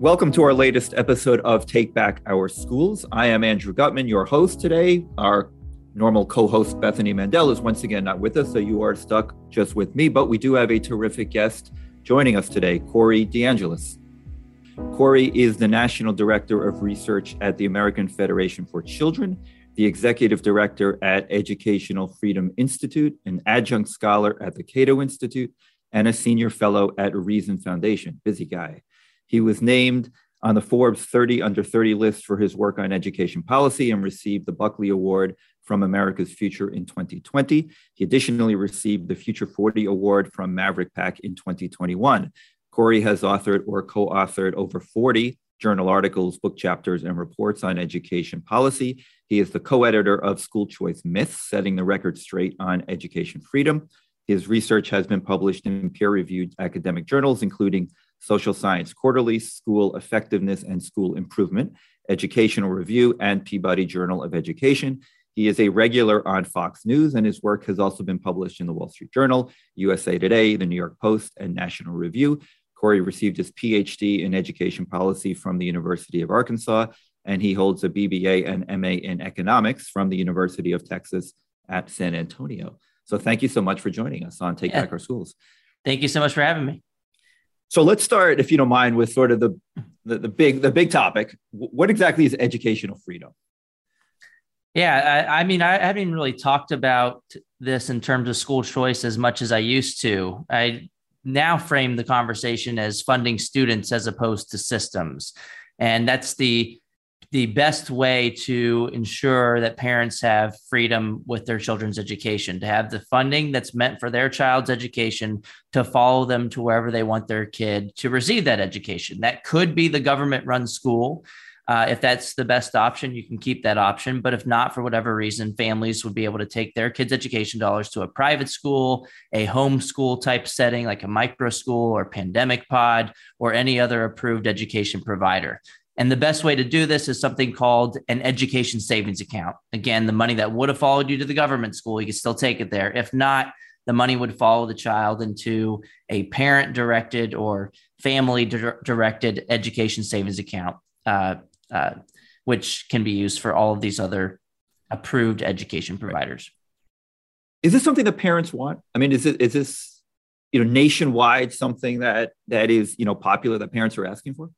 Welcome to our latest episode of Take Back Our Schools. I am Andrew Gutman, your host today. Our normal co host, Bethany Mandel, is once again not with us, so you are stuck just with me. But we do have a terrific guest joining us today, Corey DeAngelis. Corey is the National Director of Research at the American Federation for Children, the Executive Director at Educational Freedom Institute, an adjunct scholar at the Cato Institute, and a senior fellow at Reason Foundation. Busy guy. He was named on the Forbes 30 under 30 list for his work on education policy and received the Buckley Award from America's Future in 2020. He additionally received the Future 40 Award from Maverick PAC in 2021. Corey has authored or co authored over 40 journal articles, book chapters, and reports on education policy. He is the co editor of School Choice Myths, setting the record straight on education freedom. His research has been published in peer reviewed academic journals, including Social Science Quarterly, School Effectiveness and School Improvement, Educational Review, and Peabody Journal of Education. He is a regular on Fox News, and his work has also been published in the Wall Street Journal, USA Today, the New York Post, and National Review. Corey received his PhD in education policy from the University of Arkansas, and he holds a BBA and MA in economics from the University of Texas at San Antonio. So thank you so much for joining us on Take yeah. Back Our Schools. Thank you so much for having me. So let's start, if you don't mind, with sort of the, the, the big the big topic. What exactly is educational freedom? Yeah, I, I, mean, I haven't really talked about this in terms of school choice as much as I used to. I now frame the conversation as funding students as opposed to systems, and that's the the best way to ensure that parents have freedom with their children's education, to have the funding that's meant for their child's education to follow them to wherever they want their kid to receive that education. That could be the government run school. Uh, if that's the best option, you can keep that option. But if not, for whatever reason, families would be able to take their kids' education dollars to a private school, a homeschool type setting like a micro school or pandemic pod, or any other approved education provider. And the best way to do this is something called an education savings account. Again, the money that would have followed you to the government school, you can still take it there. If not, the money would follow the child into a parent directed or family directed education savings account, uh, uh, which can be used for all of these other approved education providers. Is this something that parents want? I mean, is it is this you know nationwide something that that is you know popular that parents are asking for?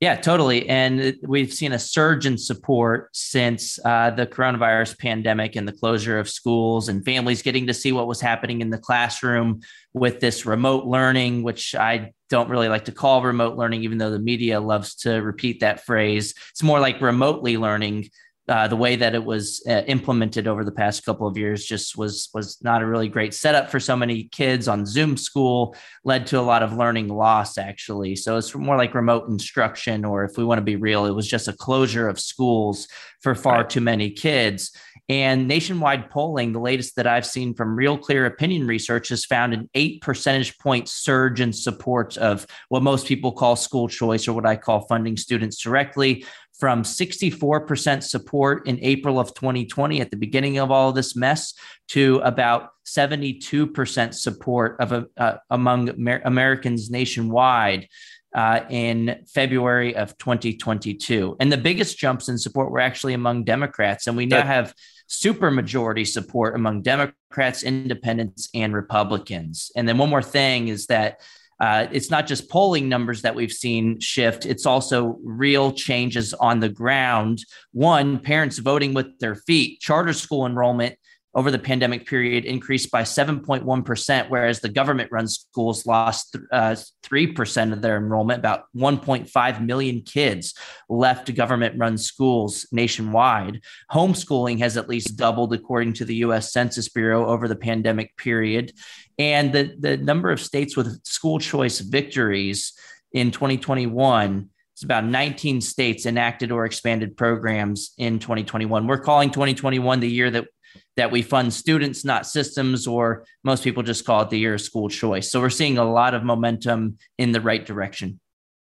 Yeah, totally. And we've seen a surge in support since uh, the coronavirus pandemic and the closure of schools and families getting to see what was happening in the classroom with this remote learning, which I don't really like to call remote learning, even though the media loves to repeat that phrase. It's more like remotely learning uh, the way that it was uh, implemented over the past couple of years just was was not a really great setup for so many kids on Zoom school. Led to a lot of learning loss, actually. So it's more like remote instruction, or if we want to be real, it was just a closure of schools for far right. too many kids. And nationwide polling, the latest that I've seen from Real Clear Opinion Research, has found an eight percentage point surge in support of what most people call school choice, or what I call funding students directly, from 64% support in April of 2020 at the beginning of all of this mess to about 72% support of uh, among Amer- Americans nationwide uh, in February of 2022. And the biggest jumps in support were actually among Democrats. And we now have supermajority support among Democrats, independents, and Republicans. And then one more thing is that uh, it's not just polling numbers that we've seen shift, it's also real changes on the ground. One, parents voting with their feet, charter school enrollment over the pandemic period increased by 7.1%, whereas the government run schools lost uh, 3% of their enrollment. About 1.5 million kids left government run schools nationwide. Homeschooling has at least doubled, according to the US Census Bureau, over the pandemic period. And the, the number of states with school choice victories in 2021 it's about 19 states enacted or expanded programs in 2021. We're calling 2021 the year that that we fund students, not systems, or most people just call it the year of school choice. So we're seeing a lot of momentum in the right direction.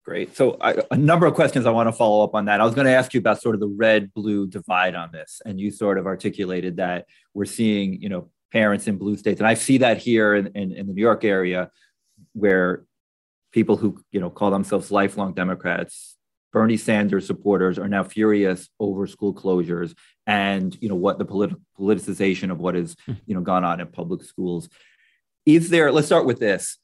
Great. So I, a number of questions I want to follow up on that. I was going to ask you about sort of the red blue divide on this, and you sort of articulated that we're seeing, you know, parents in blue states, and I see that here in, in, in the New York area, where people who you know call themselves lifelong Democrats, Bernie Sanders supporters, are now furious over school closures and you know what the politi- politicization of what has hmm. you know gone on in public schools. Is there? Let's start with this.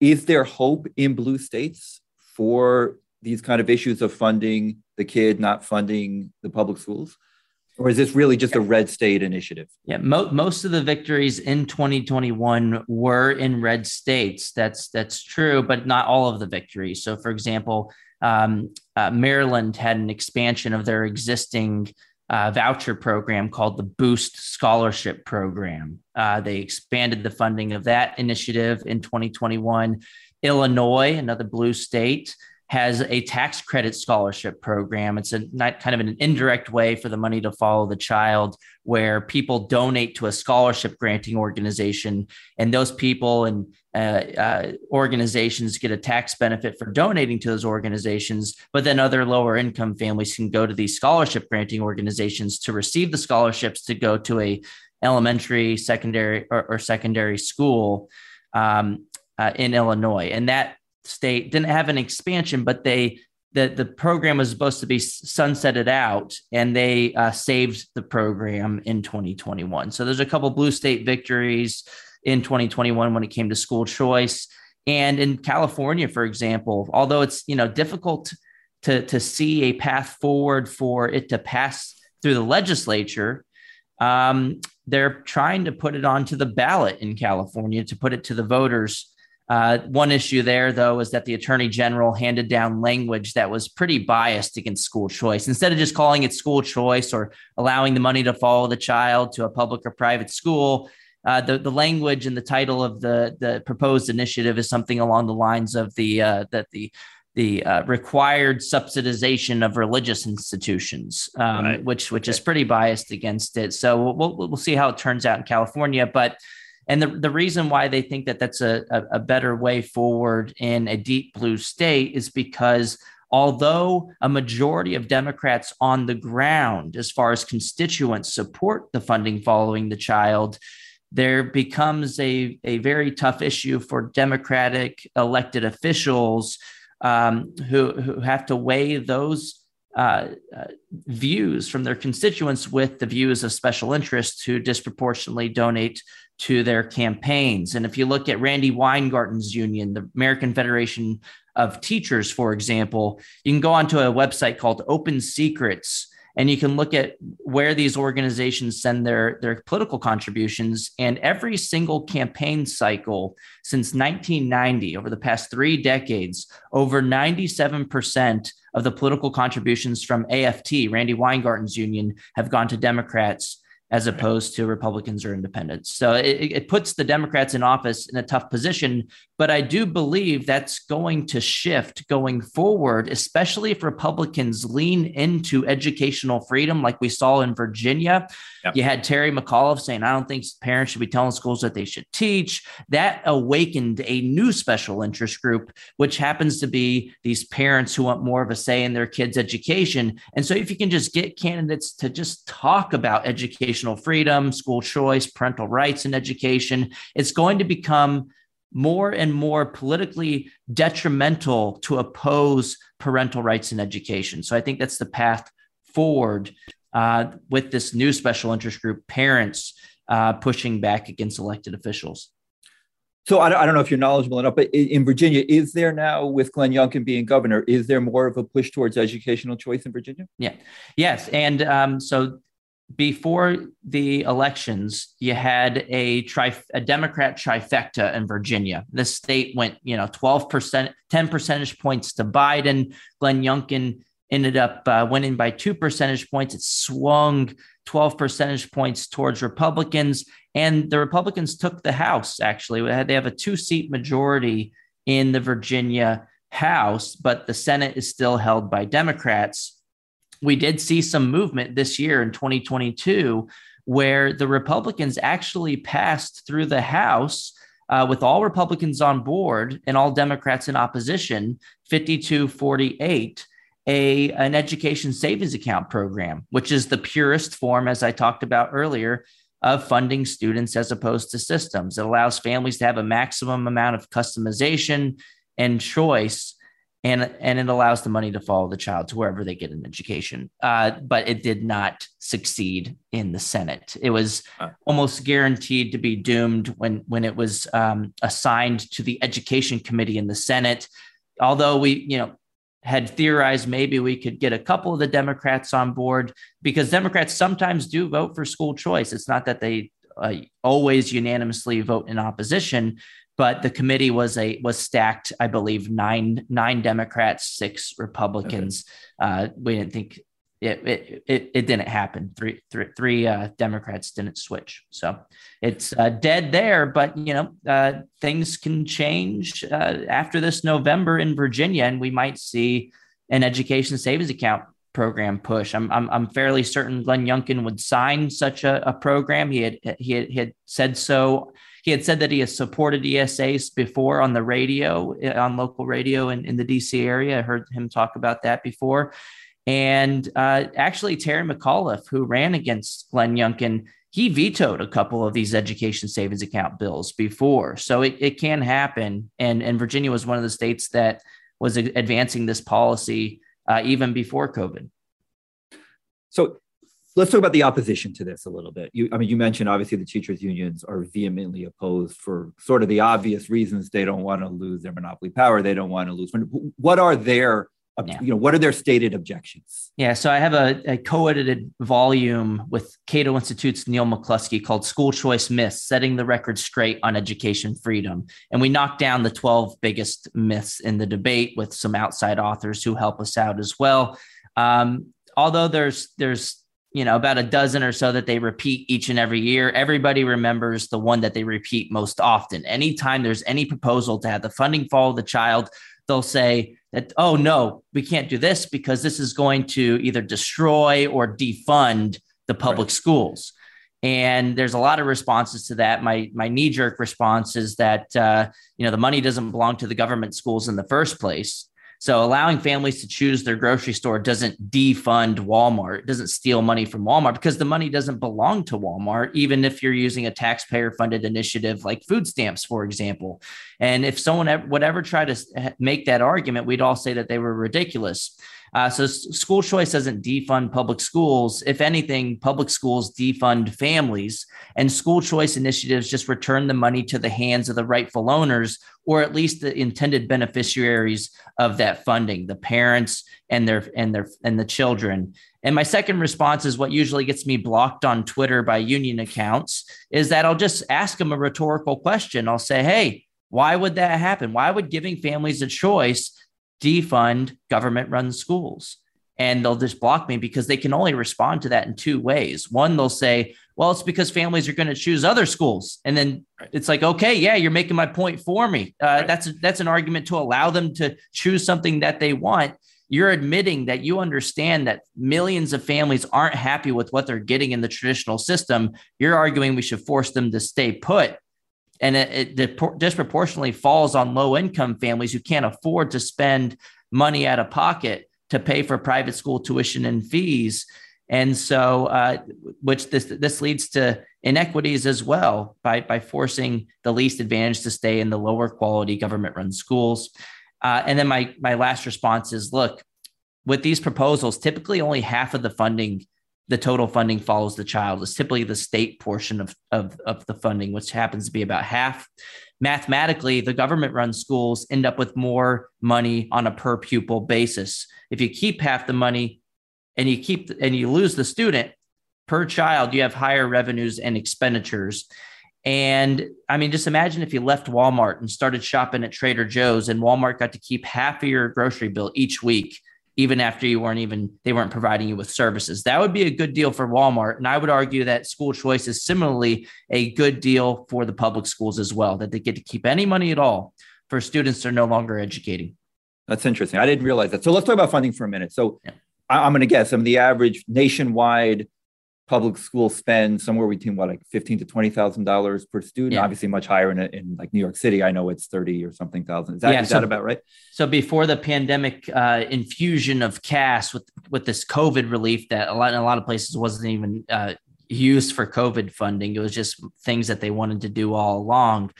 Is there hope in blue states for these kind of issues of funding the kid, not funding the public schools? Or is this really just a red state initiative? Yeah, mo- most of the victories in 2021 were in red states. That's that's true, but not all of the victories. So, for example, um, uh, Maryland had an expansion of their existing uh, voucher program called the Boost Scholarship Program. Uh, they expanded the funding of that initiative in 2021. Illinois, another blue state, has a tax credit scholarship program. It's a not kind of an indirect way for the money to follow the child, where people donate to a scholarship granting organization, and those people and uh, uh, organizations get a tax benefit for donating to those organizations. But then other lower income families can go to these scholarship granting organizations to receive the scholarships to go to a elementary, secondary, or, or secondary school. Um, uh, in Illinois, and that state didn't have an expansion, but they the the program was supposed to be sunsetted out, and they uh, saved the program in 2021. So there's a couple blue state victories in 2021 when it came to school choice, and in California, for example, although it's you know difficult to to see a path forward for it to pass through the legislature. Um, they're trying to put it onto the ballot in California to put it to the voters uh, one issue there, though, is that the attorney general handed down language that was pretty biased against school choice. Instead of just calling it school choice or allowing the money to follow the child to a public or private school, uh, the, the language and the title of the, the proposed initiative is something along the lines of the uh, that the the uh, required subsidization of religious institutions, um, right. which which okay. is pretty biased against it. So we'll we'll see how it turns out in California, but and the, the reason why they think that that's a, a, a better way forward in a deep blue state is because although a majority of Democrats on the ground, as far as constituents, support the funding following the child, there becomes a, a very tough issue for Democratic elected officials um, who, who have to weigh those uh, uh, views from their constituents with the views of special interests who disproportionately donate to their campaigns. And if you look at Randi Weingarten's union, the American Federation of Teachers, for example, you can go onto a website called Open Secrets and you can look at where these organizations send their, their political contributions. And every single campaign cycle since 1990, over the past three decades, over 97% of the political contributions from AFT, Randi Weingarten's union, have gone to Democrats as opposed to Republicans or independents. So it, it, puts the Democrats in office in a tough position. But I do believe that's going to shift going forward, especially if Republicans lean into educational freedom, like we saw in Virginia. Yep. You had Terry McAuliffe saying, I don't think parents should be telling schools that they should teach. That awakened a new special interest group, which happens to be these parents who want more of a say in their kids' education. And so if you can just get candidates to just talk about education, educational freedom, school choice, parental rights in education. It's going to become more and more politically detrimental to oppose parental rights in education. So I think that's the path forward uh, with this new special interest group, parents uh, pushing back against elected officials. So I don't know if you're knowledgeable enough, but in Virginia, is there now with Glenn Youngkin being governor, is there more of a push towards educational choice in Virginia? Yeah, yes, and um, so before the elections, you had a tri- a Democrat trifecta in Virginia. The state went, you know, 12%, 10 percentage points to Biden. Glenn Youngkin ended up uh, winning by two percentage points. It swung 12 percentage points towards Republicans. And the Republicans took the House, actually. They have a two seat majority in the Virginia House, but the Senate is still held by Democrats we did see some movement this year in 2022 where the Republicans actually passed through the House uh, with all Republicans on board and all Democrats in opposition, 52 48, a, an education savings account program, which is the purest form, as I talked about earlier, of funding students as opposed to systems. It allows families to have a maximum amount of customization and choice and and it allows the money to follow the child to wherever they get an education. Uh, but it did not succeed in the Senate. It was almost guaranteed to be doomed when when it was um, assigned to the Education Committee in the Senate. Although we, you know, had theorized maybe we could get a couple of the Democrats on board because Democrats sometimes do vote for school choice. It's not that they uh, always unanimously vote in opposition, but the committee was a was stacked i believe nine nine democrats six republicans okay. uh, we didn't think it, it, it, it didn't happen three three, three uh, democrats didn't switch so it's uh, dead there but you know uh, things can change uh, after this november in virginia and we might see an education savings account program push. I'm, I'm, I'm fairly certain Glenn Youngkin would sign such a, a program. He had, he had, he had said so he had said that he has supported ESAs before on the radio, eh, on local radio in, in the DC area. I heard him talk about that before. And uh, actually, Terry McAuliffe, who ran against Glenn Youngkin, he vetoed a couple of these education savings account bills before. So it, it can happen. And, and Virginia was one of the states that was advancing this policy uh, even before COVID. So let's talk about the opposition to this a little bit. You, I mean, you mentioned obviously the teachers' unions are vehemently opposed for sort of the obvious reasons. They don't want to lose their monopoly power. They don't want to lose. What are their yeah. you know what are their stated objections yeah so i have a, a, co-edited volume with cato institute's neal mccluskey called school choice myths setting the record straight on education freedom and we knock down the 12 biggest myths in the debate with some outside authors who help us out as well um, although there's there's you know, about a dozen or so that they repeat each and every year. Everybody remembers the one that they repeat most often. Anytime there's any proposal to have the funding follow the child, they'll say that, oh, no, we can't do this because this is going to either destroy or defund the public right. schools. And there's a lot of responses to that. My my knee jerk response is that uh, you know the money doesn't belong to the government schools in the first place. So allowing families to choose their grocery store doesn't defund Walmart, doesn't steal money from Walmart because the money doesn't belong to Walmart, even if you're using a taxpayer funded initiative like food stamps, for example. And if someone would ever try to make that argument, we'd all say that they were ridiculous. Uh, so school choice doesn't defund public schools. If anything, public schools defund families, and school choice initiatives just return the money to the hands of the rightful owners, or at least the intended beneficiaries of that funding, the parents and their and their and the children. And my second response is what usually gets me blocked on Twitter by union accounts is that I'll just ask them a rhetorical question. I'll say, "Hey, why would that happen? Why would giving families a choice defund government run schools. And they'll just block me because they can only respond to that in two ways. One, they'll say, well, it's because families are going to choose other schools. And then it's like, okay, yeah, you're making my point for me. Uh, right. That's that's an argument to allow them to choose something that they want. You're admitting that you understand that millions of families aren't happy with what they're getting in the traditional system. You're arguing we should force them to stay put and it, it disproportionately falls on low income families who can't afford to spend money out of pocket to pay for private school tuition and fees. And so uh, which this this leads to inequities as well by by forcing the least advantaged to stay in the lower quality government run schools. Uh, and then my my last response is look with these proposals typically only half of the funding the total funding follows the child. It's typically the state portion of, of, of the funding, which happens to be about half. Mathematically, the government run schools end up with more money on a per pupil basis. If you keep half the money and you keep and you lose the student per child, you have higher revenues and expenditures. And I mean, just imagine if you left Walmart and started shopping at Trader Joe's, and Walmart got to keep half of your grocery bill each week even after you weren't even they weren't providing you with services. That would be a good deal for Walmart, and I would argue that school choice is similarly a good deal for the public schools as well. That they get to keep any money at all for students they're no longer educating. That's interesting. I didn't realize that. So let's talk about funding for a minute. So yeah. I'm going to guess. I'm the average nationwide public schools spend somewhere between what like fifteen to twenty thousand dollars per student. Yeah. Obviously, much higher in in like New York City. I know it's thirty or something thousand. Is that yeah, is so, that about right? So before the pandemic uh, infusion of cash with with this COVID relief that a lot in a lot of places wasn't even uh, used for COVID funding. It was just things that they wanted to do all along.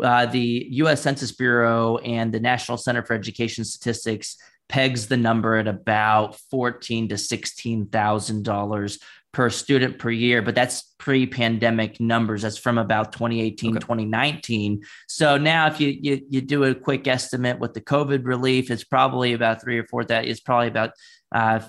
uh, the U.S. Census Bureau and the National Center for Education Statistics pegs the number at about fourteen to sixteen thousand dollars per student per year, but that's pre-pandemic numbers. That's from about 2018, okay. 2019. So now if you, you, you do a quick estimate with the COVID relief, it's probably about three or four that is probably about uh,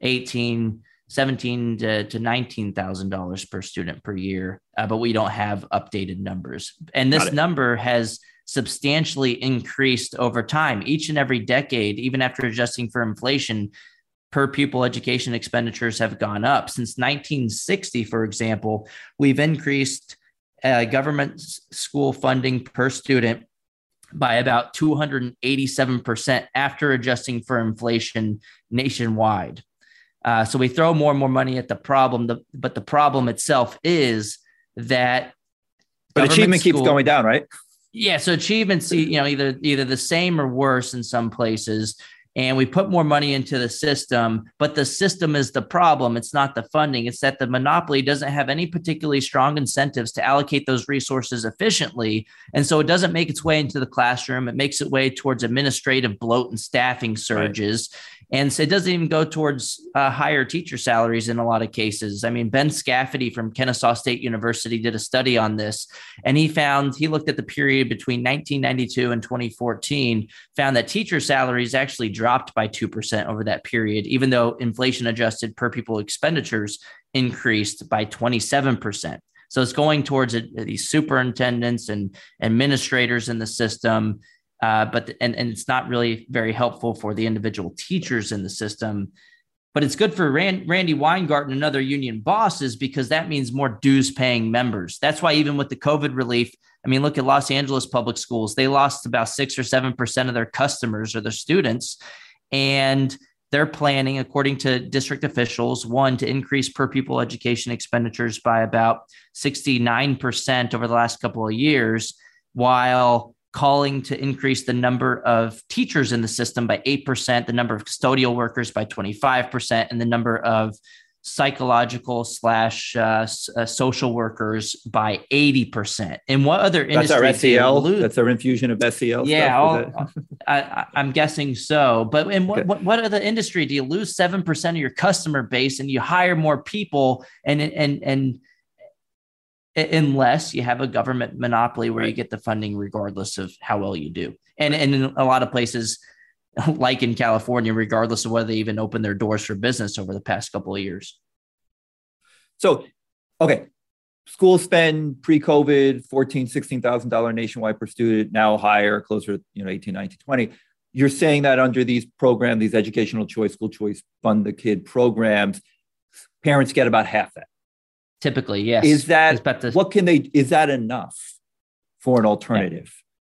18, 17 to, to $19,000 per student per year. Uh, but we don't have updated numbers. And this number has substantially increased over time. Each and every decade, even after adjusting for inflation, per pupil education expenditures have gone up. Since 1960, for example, we've increased uh, government school funding per student by about 287% after adjusting for inflation nationwide. Uh, so we throw more and more money at the problem, the, but the problem itself is that. But achievement school, keeps going down, right? Yeah, so achievements, you know, either either the same or worse in some places and we put more money into the system, but the system is the problem. It's not the funding. It's that the monopoly doesn't have any particularly strong incentives to allocate those resources efficiently. And so it doesn't make its way into the classroom. It makes its way towards administrative bloat and staffing surges. Right. And so it doesn't even go towards uh, higher teacher salaries in a lot of cases. I mean, Ben Scafidi from Kennesaw State University did a study on this, and he found he looked at the period between 1992 and 2014, found that teacher salaries actually dropped by 2% over that period, even though inflation adjusted per pupil expenditures increased by 27%. So it's going towards these superintendents and administrators in the system uh, but and, and it's not really very helpful for the individual teachers in the system but it's good for Rand, Randi Weingarten and other union bosses because that means more dues paying members. That's why even with the COVID relief, I mean, look at Los Angeles public schools. They lost about six or seven percent of their customers or their students, and they're planning, according to district officials, one to increase per pupil education expenditures by about sixty nine percent over the last couple of years, while calling to increase the number of teachers in the system by 8%, the number of custodial workers by 25%, and the number of psychological slash uh, uh, social workers by 80%. And what other That's our SEL? That's our infusion of SEL? Yeah, all, I, am guessing so. But in what, okay. what, what other industry do you lose 7% of your customer base and you hire more people and, and, and, unless you have a government monopoly where right. you get the funding regardless of how well you do. And, and in a lot of places, like in California, regardless of whether they even open their doors for business over the past couple of years. So, okay, school spend pre-COVID, $14,000, $16,000 nationwide per student, now higher, closer to, you know, 18, 19, 20. You're saying that under these programs, these educational choice, school choice, fund the kid programs, parents get about half that. Typically, yes. Is that what can they? Is that enough for an alternative?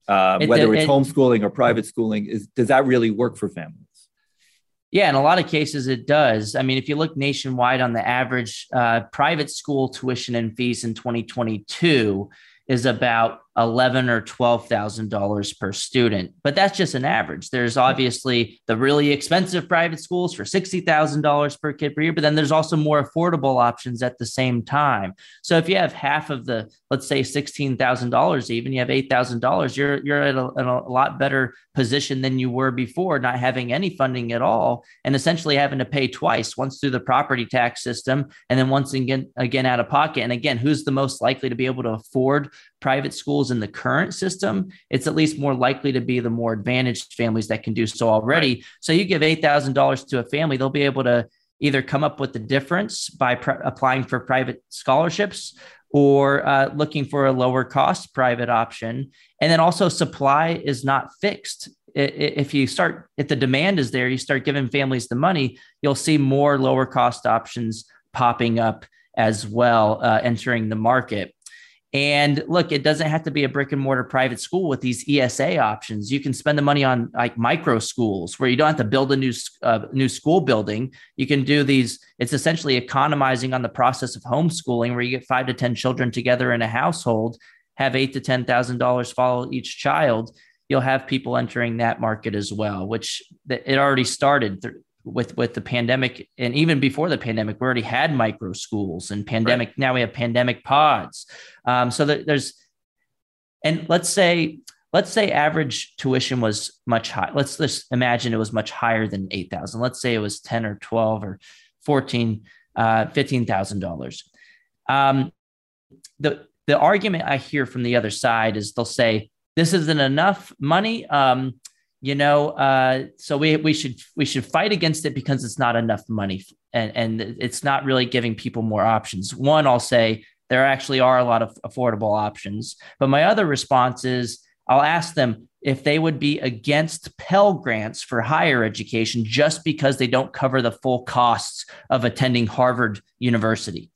Yeah. Uh, it, whether it's it, homeschooling or private schooling, is does that really work for families? Yeah, in a lot of cases, it does. I mean, if you look nationwide on the average uh, private school tuition and fees in 2022 is about eleven or twelve thousand dollars per student. But that's just an average. There's obviously the really expensive private schools for sixty thousand dollars per kid per year, but then there's also more affordable options at the same time. So if you have half of the, let's say sixteen thousand dollars, even you have eight thousand dollars, you're you're at a, a lot better position than you were before, not having any funding at all, and essentially having to pay twice, once through the property tax system, and then once again again out of pocket. And again, who's the most likely to be able to afford private schools in the current system, it's at least more likely to be the more advantaged families that can do so already. Right. So you give $8,000 to a family, they'll be able to either come up with the difference by pr- applying for private scholarships or uh, looking for a lower cost private option. And then also, supply is not fixed. If you start, if the demand is there, you start giving families the money, you'll see more lower cost options popping up as well, uh, entering the market. And look, it doesn't have to be a brick and mortar private school with these ESA options. You can spend the money on like micro schools where you don't have to build a new uh, new school building. You can do these. It's essentially economizing on the process of homeschooling, where you get five to ten children together in a household, have eight to ten thousand dollars follow each child. You'll have people entering that market as well, which it already started with with the pandemic and even before the pandemic we already had micro schools and pandemic right. now we have pandemic pods um, so there's And let's say let's say average tuition was much high. Let's just imagine it was much higher than 8,000. Let's say it was 10 or 12 or 14, uh, $15,000. Um, the, the argument I hear from the other side is they'll say, this isn't enough money. Um, you know, uh, so we, we should, we should fight against it because it's not enough money and, and it's not really giving people more options. One, I'll say there actually are a lot of affordable options, but my other response is, I'll ask them if they would be against Pell Grants for higher education just because they don't cover the full costs of attending Harvard University.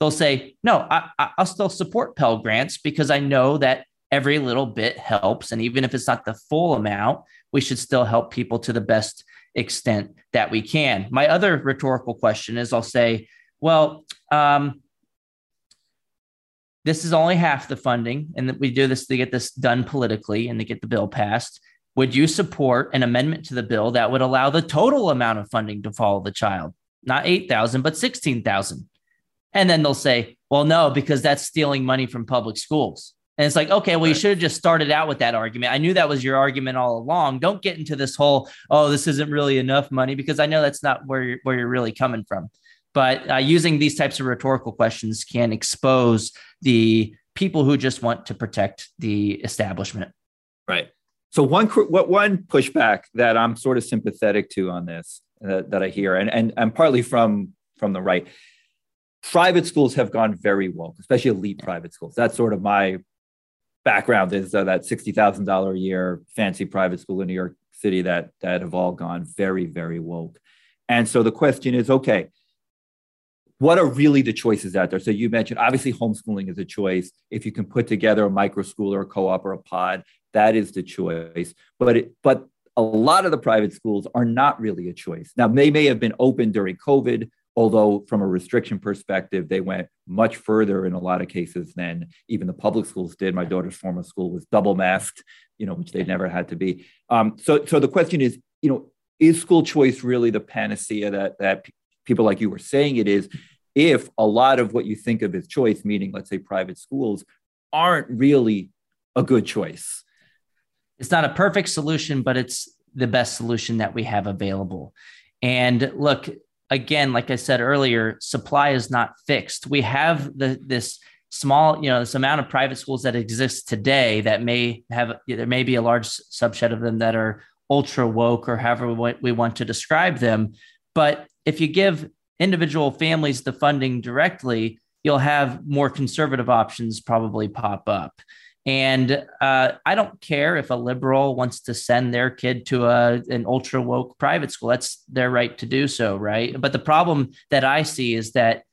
They'll say, no, I I, will still support Pell Grants because I know that every little bit helps. And even if it's not the full amount, we should still help people to the best extent that we can. My other rhetorical question is I'll say, well, um, this is only half the funding, and we do this to get this done politically and to get the bill passed. Would you support an amendment to the bill that would allow the total amount of funding to follow the child, not 8,000, but 16,000? And then they'll say, well, no, because that's stealing money from public schools. And it's like, okay, well, you should have just started out with that argument. I knew that was your argument all along. Don't get into this whole, oh, this isn't really enough money, because I know that's not where you're, where you're really coming from. But uh, using these types of rhetorical questions can expose the people who just want to protect the establishment. Right. So one what one pushback that I'm sort of sympathetic to on this uh, that I hear, and and and partly from from the right, private schools have gone very well, especially elite private schools. That's sort of my background is uh, that sixty thousand dollar a year fancy private school in New York City that that have all gone very very woke. And so the question is, okay, what are really the choices out there? So you mentioned obviously homeschooling is a choice. If you can put together a micro school or a co-op or a pod, that is the choice. But it, but a lot of the private schools are not really a choice. Now they may have been open during COVID, although from a restriction perspective, they went much further in a lot of cases than even the public schools did. My daughter's former school was double masked, you know, which they never had to be. Um, so so the question is, you know, is school choice really the panacea that that people like you were saying it is if a lot of what you think of as choice, meaning let's say private schools, aren't really a good choice. It's not a perfect solution, but it's the best solution that we have available. And look, again, like I said earlier, supply is not fixed. We have the this small, you know, this amount of private schools that exist today that may have there may be a large subset of them that are ultra woke or however we want to describe them. But if you give individual families the funding directly, you'll have more conservative options probably pop up. And uh, I don't care if a liberal wants to send their kid to a, an ultra woke private school. That's their right to do so, right? But the problem that I see is that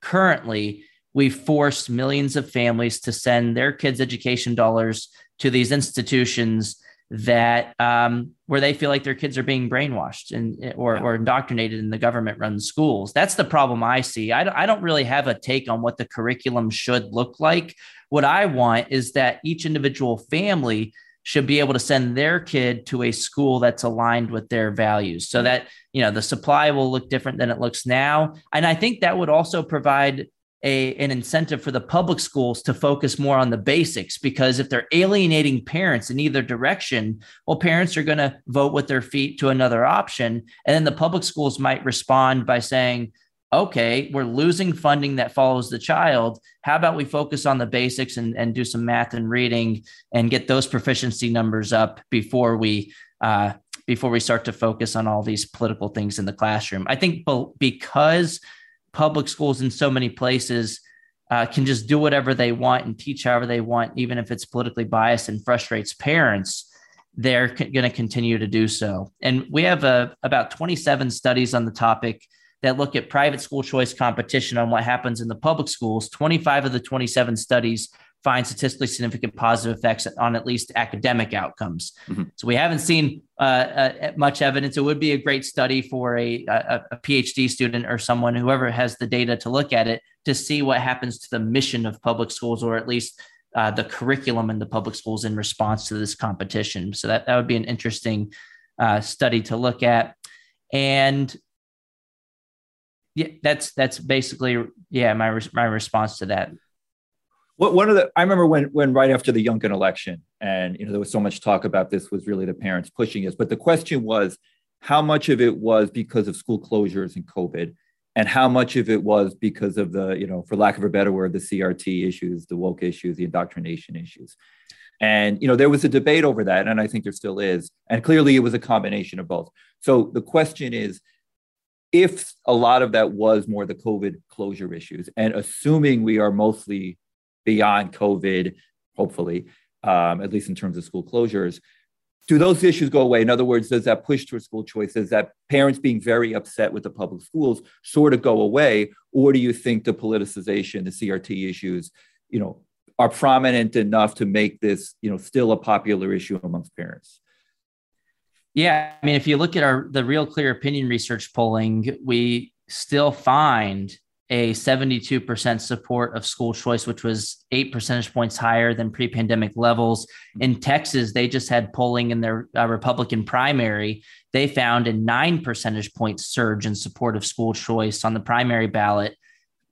currently we force millions of families to send their kids' education dollars to these institutions that um, where they feel like their kids are being brainwashed and or, yeah. or indoctrinated in the government run schools. That's the problem I see. I don't, I don't really have a take on what the curriculum should look like. What I want is that each individual family should be able to send their kid to a school that's aligned with their values so that you know the supply will look different than it looks now and i think that would also provide a, an incentive for the public schools to focus more on the basics because if they're alienating parents in either direction, well, parents are going to vote with their feet to another option. And then the public schools might respond by saying, okay, we're losing funding that follows the child. How about we focus on the basics and, and do some math and reading and get those proficiency numbers up before we uh, before we start to focus on all these political things in the classroom? I think because public schools in so many places uh, can just do whatever they want and teach however they want, even if it's politically biased and frustrates parents, they're going to continue to do so. And we have uh, about 27 studies on the topic that look at private school choice competition on what happens in the public schools. 25 of the 27 studies find statistically significant positive effects on at least academic outcomes. Mm-hmm. So we haven't seen uh, uh, much evidence. It would be a great study for a, a, a, PhD student or someone, whoever has the data to look at it, to see what happens to the mission of public schools, or at least uh, the curriculum in the public schools in response to this competition. So that, that would be an interesting uh, study to look at. And yeah, that's that's basically yeah my my response to that. What one of the I remember when when right after the Youngkin election, and you know there was so much talk about this was really the parents pushing us, but the question was how much of it was because of school closures and COVID, and how much of it was because of the you know for lack of a better word the CRT issues, the woke issues, the indoctrination issues. And you know there was a debate over that, and I think there still is. And clearly, it was a combination of both. So the question is, if a lot of that was more the COVID closure issues, and assuming we are mostly beyond COVID, hopefully, um, at least in terms of school closures. Do those issues go away? In other words, does that push towards school choice? Does that parents being very upset with the public schools sort of go away? Or do you think the politicization, the CRT issues, you know, are prominent enough to make this, you know, still a popular issue amongst parents? Yeah, I mean, if you look at our the real clear opinion research polling, we still find a 72% support of school choice, which was eight percentage points higher than pre pandemic levels. In Texas, they just had polling in their uh, Republican primary. They found a nine percentage point surge in support of school choice on the primary ballot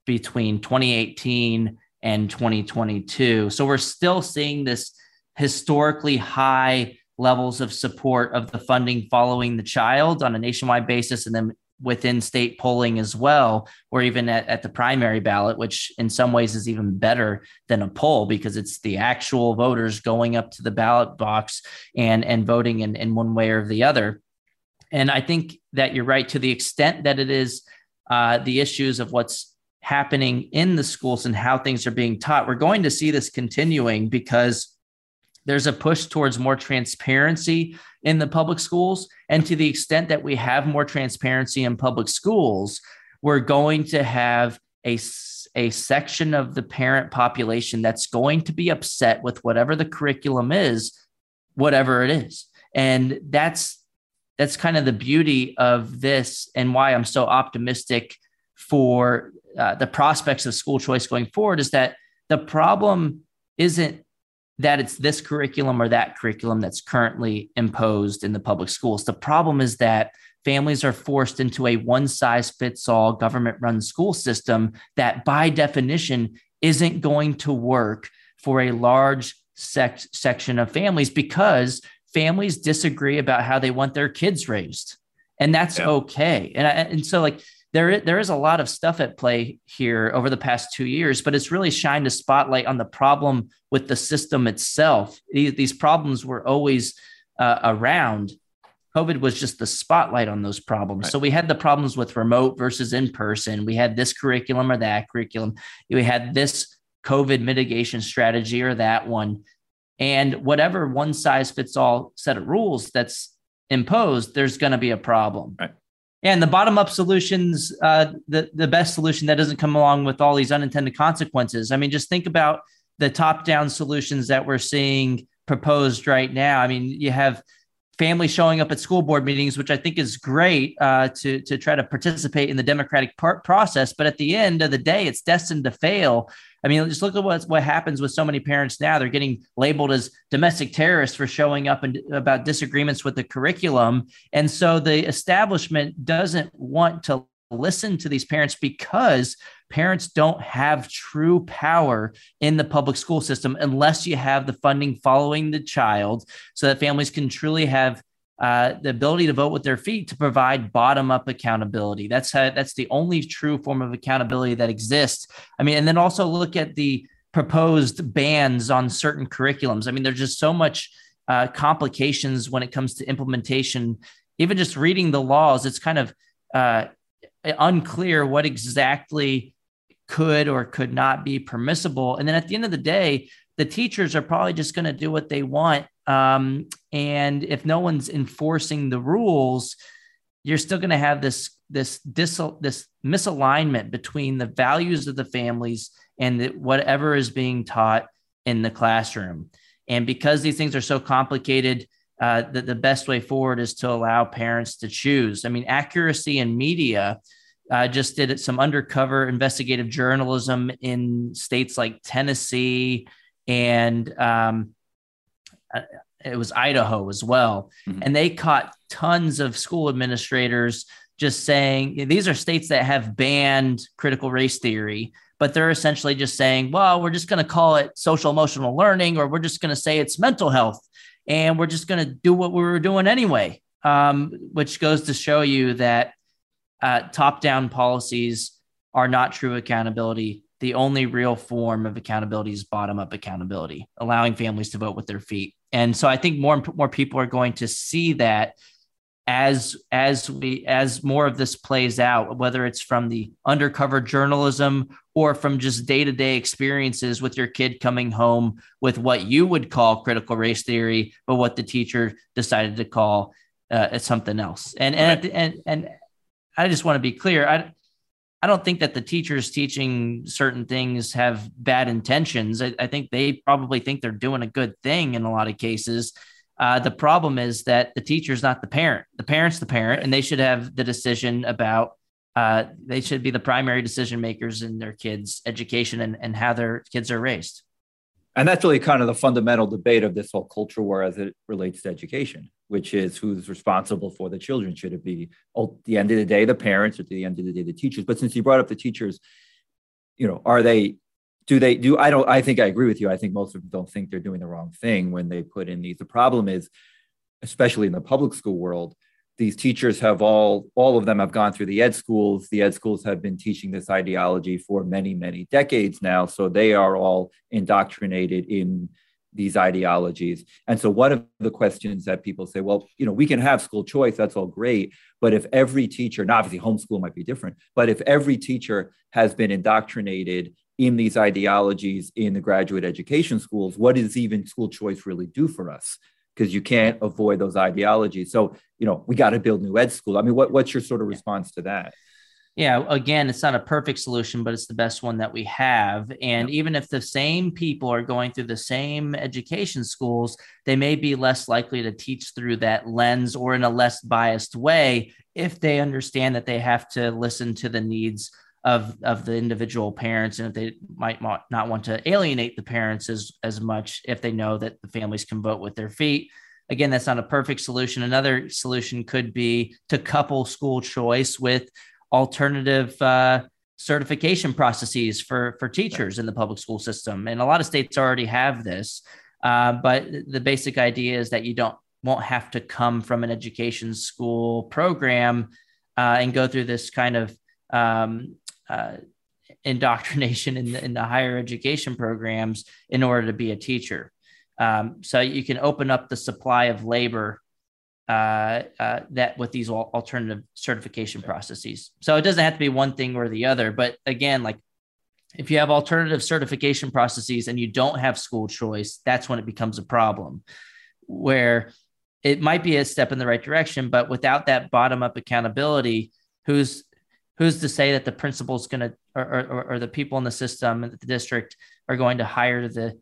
between 2018 and 2022. So we're still seeing this historically high levels of support of the funding following the child on a nationwide basis and then within state polling as well, or even at, at the primary ballot, which in some ways is even better than a poll because it's the actual voters going up to the ballot box and, and voting in, in one way or the other. And I think that you're right to the extent that it is uh, the issues of what's happening in the schools and how things are being taught. We're going to see this continuing because there's a push towards more transparency in the public schools. And to the extent that we have more transparency in public schools, we're going to have a, a section of the parent population that's going to be upset with whatever the curriculum is, whatever it is. And that's that's kind of the beauty of this and why I'm so optimistic for uh, the prospects of school choice going forward is that the problem isn't that it's this curriculum or that curriculum that's currently imposed in the public schools. The problem is that families are forced into a one size fits all government run school system that, by definition, isn't going to work for a large sec- section of families because families disagree about how they want their kids raised. And that's yeah. okay. And, I, and so, like, there, there is a lot of stuff at play here over the past two years, but it's really shined a spotlight on the problem with the system itself. These problems were always uh, around. COVID was just the spotlight on those problems. Right. So we had the problems with remote versus in person. We had this curriculum or that curriculum. We had this COVID mitigation strategy or that one. And whatever one size fits all set of rules that's imposed, there's going to be a problem. Right. And the bottom up solutions, uh, the, the best solution that doesn't come along with all these unintended consequences. I mean, just think about the top down solutions that we're seeing proposed right now. I mean, you have families showing up at school board meetings, which I think is great uh, to, to try to participate in the democratic par- process. But at the end of the day, it's destined to fail I mean, just look at what, what happens with so many parents now. They're getting labeled as domestic terrorists for showing up and about disagreements with the curriculum. And so the establishment doesn't want to listen to these parents because parents don't have true power in the public school system unless you have the funding following the child so that families can truly have uh, the ability to vote with their feet to provide bottom up accountability. That's how, that's the only true form of accountability that exists. I mean, and then also look at the proposed bans on certain curriculums. I mean, there's just so much uh, complications when it comes to implementation. Even just reading the laws, it's kind of uh, unclear what exactly could or could not be permissible. And then at the end of the day, the teachers are probably just going to do what they want um, and if no one's enforcing the rules, you're still going to have this this dis, this misalignment between the values of the families and the, whatever is being taught in the classroom. And because these things are so complicated, uh, the, the best way forward is to allow parents to choose. I mean, accuracy in media uh, just did some undercover investigative journalism in states like Tennessee and um, it was Idaho as well. Mm-hmm. And they caught tons of school administrators just saying these are states that have banned critical race theory, but they're essentially just saying, well, we're just going to call it social emotional learning, or we're just going to say it's mental health, and we're just going to do what we were doing anyway, um, which goes to show you that uh, top down policies are not true accountability. The only real form of accountability is bottom up accountability, allowing families to vote with their feet. And so I think more and more people are going to see that as as we as more of this plays out whether it's from the undercover journalism or from just day-to-day experiences with your kid coming home with what you would call critical race theory but what the teacher decided to call uh, something else and and, right. and and i just want to be clear i I don't think that the teachers teaching certain things have bad intentions. I, I think they probably think they're doing a good thing in a lot of cases uh, the problem is that the teacher is not the parent. The parent's the parent, and they should have the decision about. Uh, they should be the primary decision makers in their kids' education and, and how their kids are raised. And that's really kind of the fundamental debate of this whole culture war as it relates to education, which is who's responsible for the children. Should it be oh, at the end of the day the parents, or at the end of the day the teachers? But since you brought up the teachers, you know, are they do they do i don't i think i agree with you i think most of them don't think they're doing the wrong thing when they put in these the problem is especially in the public school world these teachers have all all of them have gone through the ed schools. The ed schools have been teaching this ideology for many many decades now. So they are all indoctrinated in these ideologies. And so one of the questions that people say well you know we can have school choice that's all great. But if every teacher and obviously homeschool might be different but if every teacher has been indoctrinated in these ideologies in the graduate education schools, what does even school choice really do for us? Because you can't avoid those ideologies. So, you know, we got to build new ed school. I mean, what, what's your sort of response to that? Yeah, again, it's not a perfect solution, but it's the best one that we have. And even if the same people are going through the same education schools, they may be less likely to teach through that lens or in a less biased way if they understand that they have to listen to the needs of of the individual parents and if they might not want to alienate the parents as as much if they know that the families can vote with their feet. Again that's not a perfect solution. Another solution could be to couple school choice with alternative uh, certification processes for for teachers in the public school system. And a lot of states already have this uh, but the basic idea is that you don't won't have to come from an education school program uh, and go through this kind of um, uh, indoctrination in the, in the higher education programs in order to be a teacher. Um, so you can open up the supply of labor uh, uh, that with these alternative certification processes. So it doesn't have to be one thing or the other. But again, like if you have alternative certification processes and you don't have school choice, that's when it becomes a problem. Where it might be a step in the right direction, but without that bottom up accountability, who's who's to say that the principal's going to or, or, or, the people in the system the district are going to hire the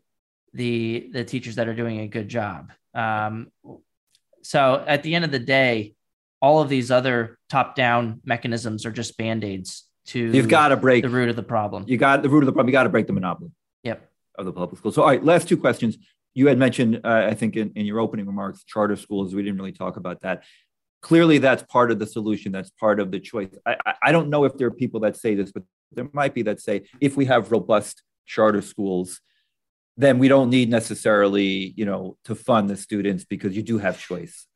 the the teachers that are doing a good job? Um, so at the end of the day all of these other top down mechanisms are just band-aids to you've got to break the root of the problem. You got the root of the problem. You got to break the monopoly yep. of the public school so all right last two questions. You had mentioned uh, i think in, in your opening remarks charter schools. We didn't really talk about that clearly that's part of the solution. That's part of the choice. I, I don't know if there are people that say this but there might be that say if we have robust charter schools then we don't need necessarily you know to fund the students because you do have choice.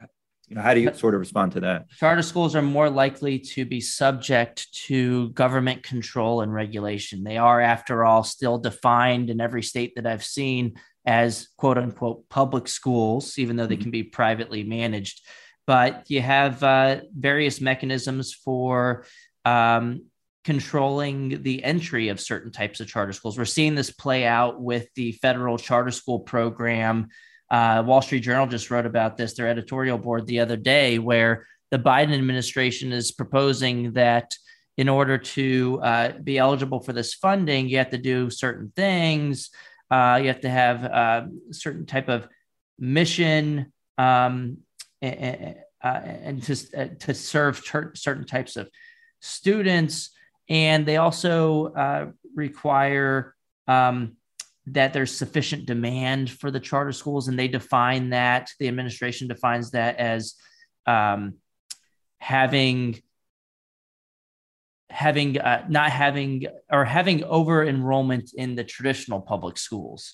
You know how do you sort of respond to that? Charter schools are more likely to be subject to government control and regulation. They are after all still defined in every state that i've seen as quote unquote public schools even though they mm-hmm. can be privately managed but you have uh, various mechanisms for um, controlling the entry of certain types of charter schools. We're seeing this play out with the federal charter school program. Uh, Wall Street Journal just wrote about this, their editorial board the other day, where the Biden administration is proposing that in order to uh, be eligible for this funding, you have to do certain things. Uh, you have to have a uh, certain type of mission um, and, uh, and to, uh, to serve ter- certain types of students. And they also uh, require um, that there's sufficient demand for the charter schools. And they define that, the administration defines that as um, having having uh, not having or having over enrollment in the traditional public schools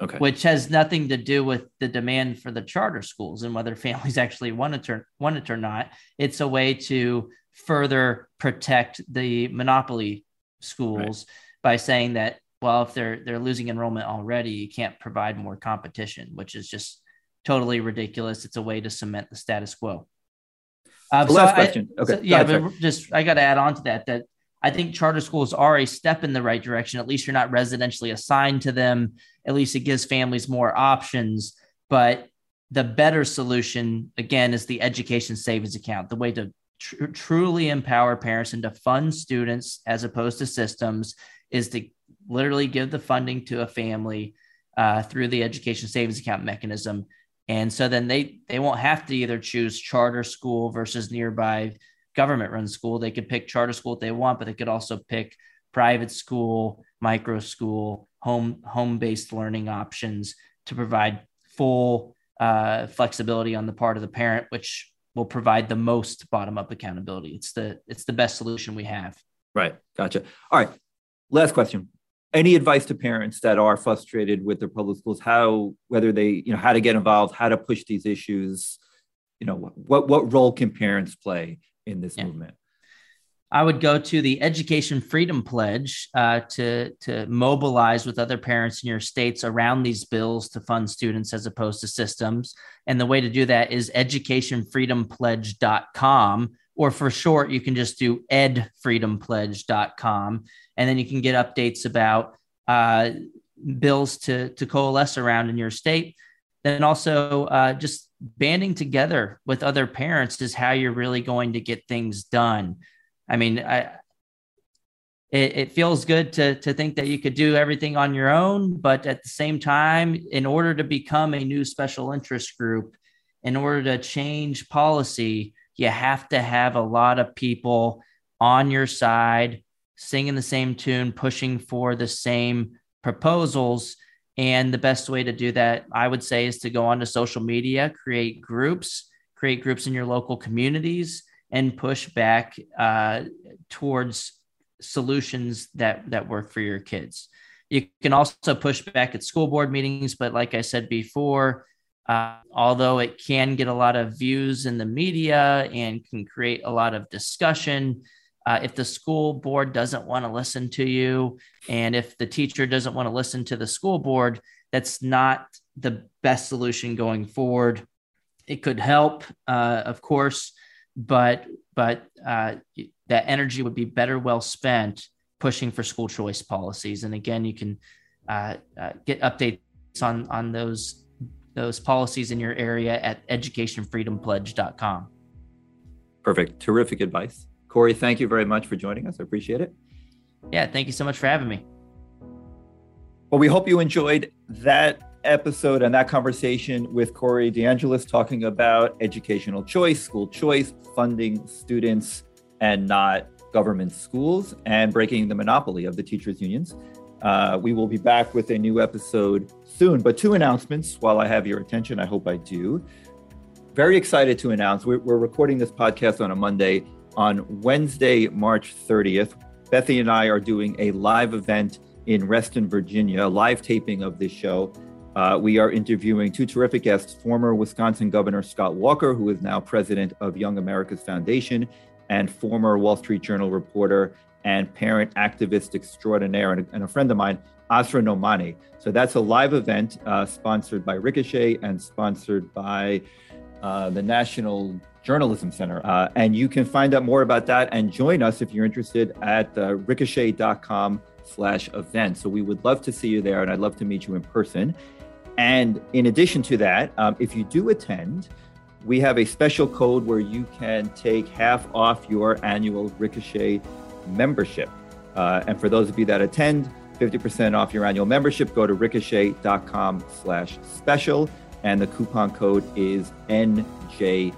okay. which has nothing to do with the demand for the charter schools and whether families actually want it or want it or not it's a way to further protect the monopoly schools right. by saying that well if they're they're losing enrollment already you can't provide more competition which is just totally ridiculous it's a way to cement the status quo uh, so last question. Okay. So, yeah, but just I got to add on to that that I think charter schools are a step in the right direction. At least you're not residentially assigned to them. At least it gives families more options. But the better solution, again, is the education savings account, the way to tr- truly empower parents and to fund students as opposed to systems is to literally give the funding to a family uh, through the education savings account mechanism and so then they they won't have to either choose charter school versus nearby government run school. They could pick charter school if they want, but they could also pick private school, micro school, home home based learning options to provide full uh, flexibility on the part of the parent, which will provide the most bottom up accountability. It's the it's the best solution we have. Right. Gotcha. All right. Last question any advice to parents that are frustrated with their public schools how whether they you know how to get involved how to push these issues you know what what role can parents play in this yeah. movement I would go to the Education Freedom Pledge uh, to to mobilize with other parents in your states around these bills to fund students as opposed to systems. And the way to do that is educationfreedompledge.com, or for short, you can just do edfreedompledge.com and then you can get updates about uh, bills to to coalesce around in your state. Then also uh, just banding together with other parents is how you're really going to get things done. I mean, I, it, it feels good to to think that you could do everything on your own, but at the same time, in order to become a new special interest group, in order to change policy, you have to have a lot of people on your side singing the same tune, pushing for the same proposals. And the best way to do that, I would say, is to go onto social media, create groups, create groups in your local communities, and push back uh, towards solutions that that work for your kids. You can also push back at school board meetings, but like I said before, uh, although it can get a lot of views in the media and can create a lot of discussion, uh, if the school board doesn't want to listen to you, and if the teacher doesn't want to listen to the school board, that's not the best solution going forward. It could help, uh, of course, but but uh, that energy would be better well spent pushing for school choice policies. And again, you can uh, uh, get updates on on those those policies in your area at educationfreedompledge.com. Perfect. Terrific advice. Corey, thank you very much for joining us. I appreciate it. Yeah, thank you so much for having me. Well, we hope you enjoyed that episode and that conversation with Corey DeAngelis talking about educational choice, school choice, funding students and not government schools, and breaking the monopoly of the teachers' unions. Uh, we will be back with a new episode soon, but two announcements while I have your attention. I hope I do. Very excited to announce we're, we're recording this podcast on a Monday on Wednesday, March 30th. Bethany and I are doing a live event in Reston, Virginia, a live taping of this show. Uh, we are interviewing two terrific guests former Wisconsin Governor Scott Walker, who is now president of Young America's Foundation, and former Wall Street Journal reporter and parent activist extraordinaire, and a, and a friend of mine, Asra Nomani. So that's a live event uh, sponsored by Ricochet and sponsored by uh, the National Journalism Center. Uh, and you can find out more about that and join us if you're interested at uh, ricochet.com slash event. So we would love to see you there and I'd love to meet you in person. And in addition to that, um, if you do attend, we have a special code where you can take half off your annual Ricochet membership. Uh, and for those of you that attend, 50% off your annual membership, go to ricochet.com slash special. And the coupon code is NJ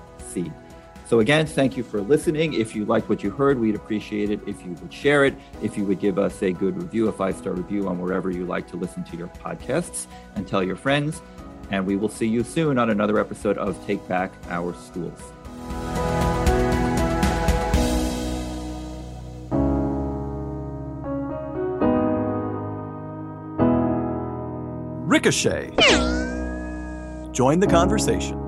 so, again, thank you for listening. If you liked what you heard, we'd appreciate it if you would share it, if you would give us a good review, a five star review on wherever you like to listen to your podcasts, and tell your friends. And we will see you soon on another episode of Take Back Our Schools. Ricochet. Join the conversation.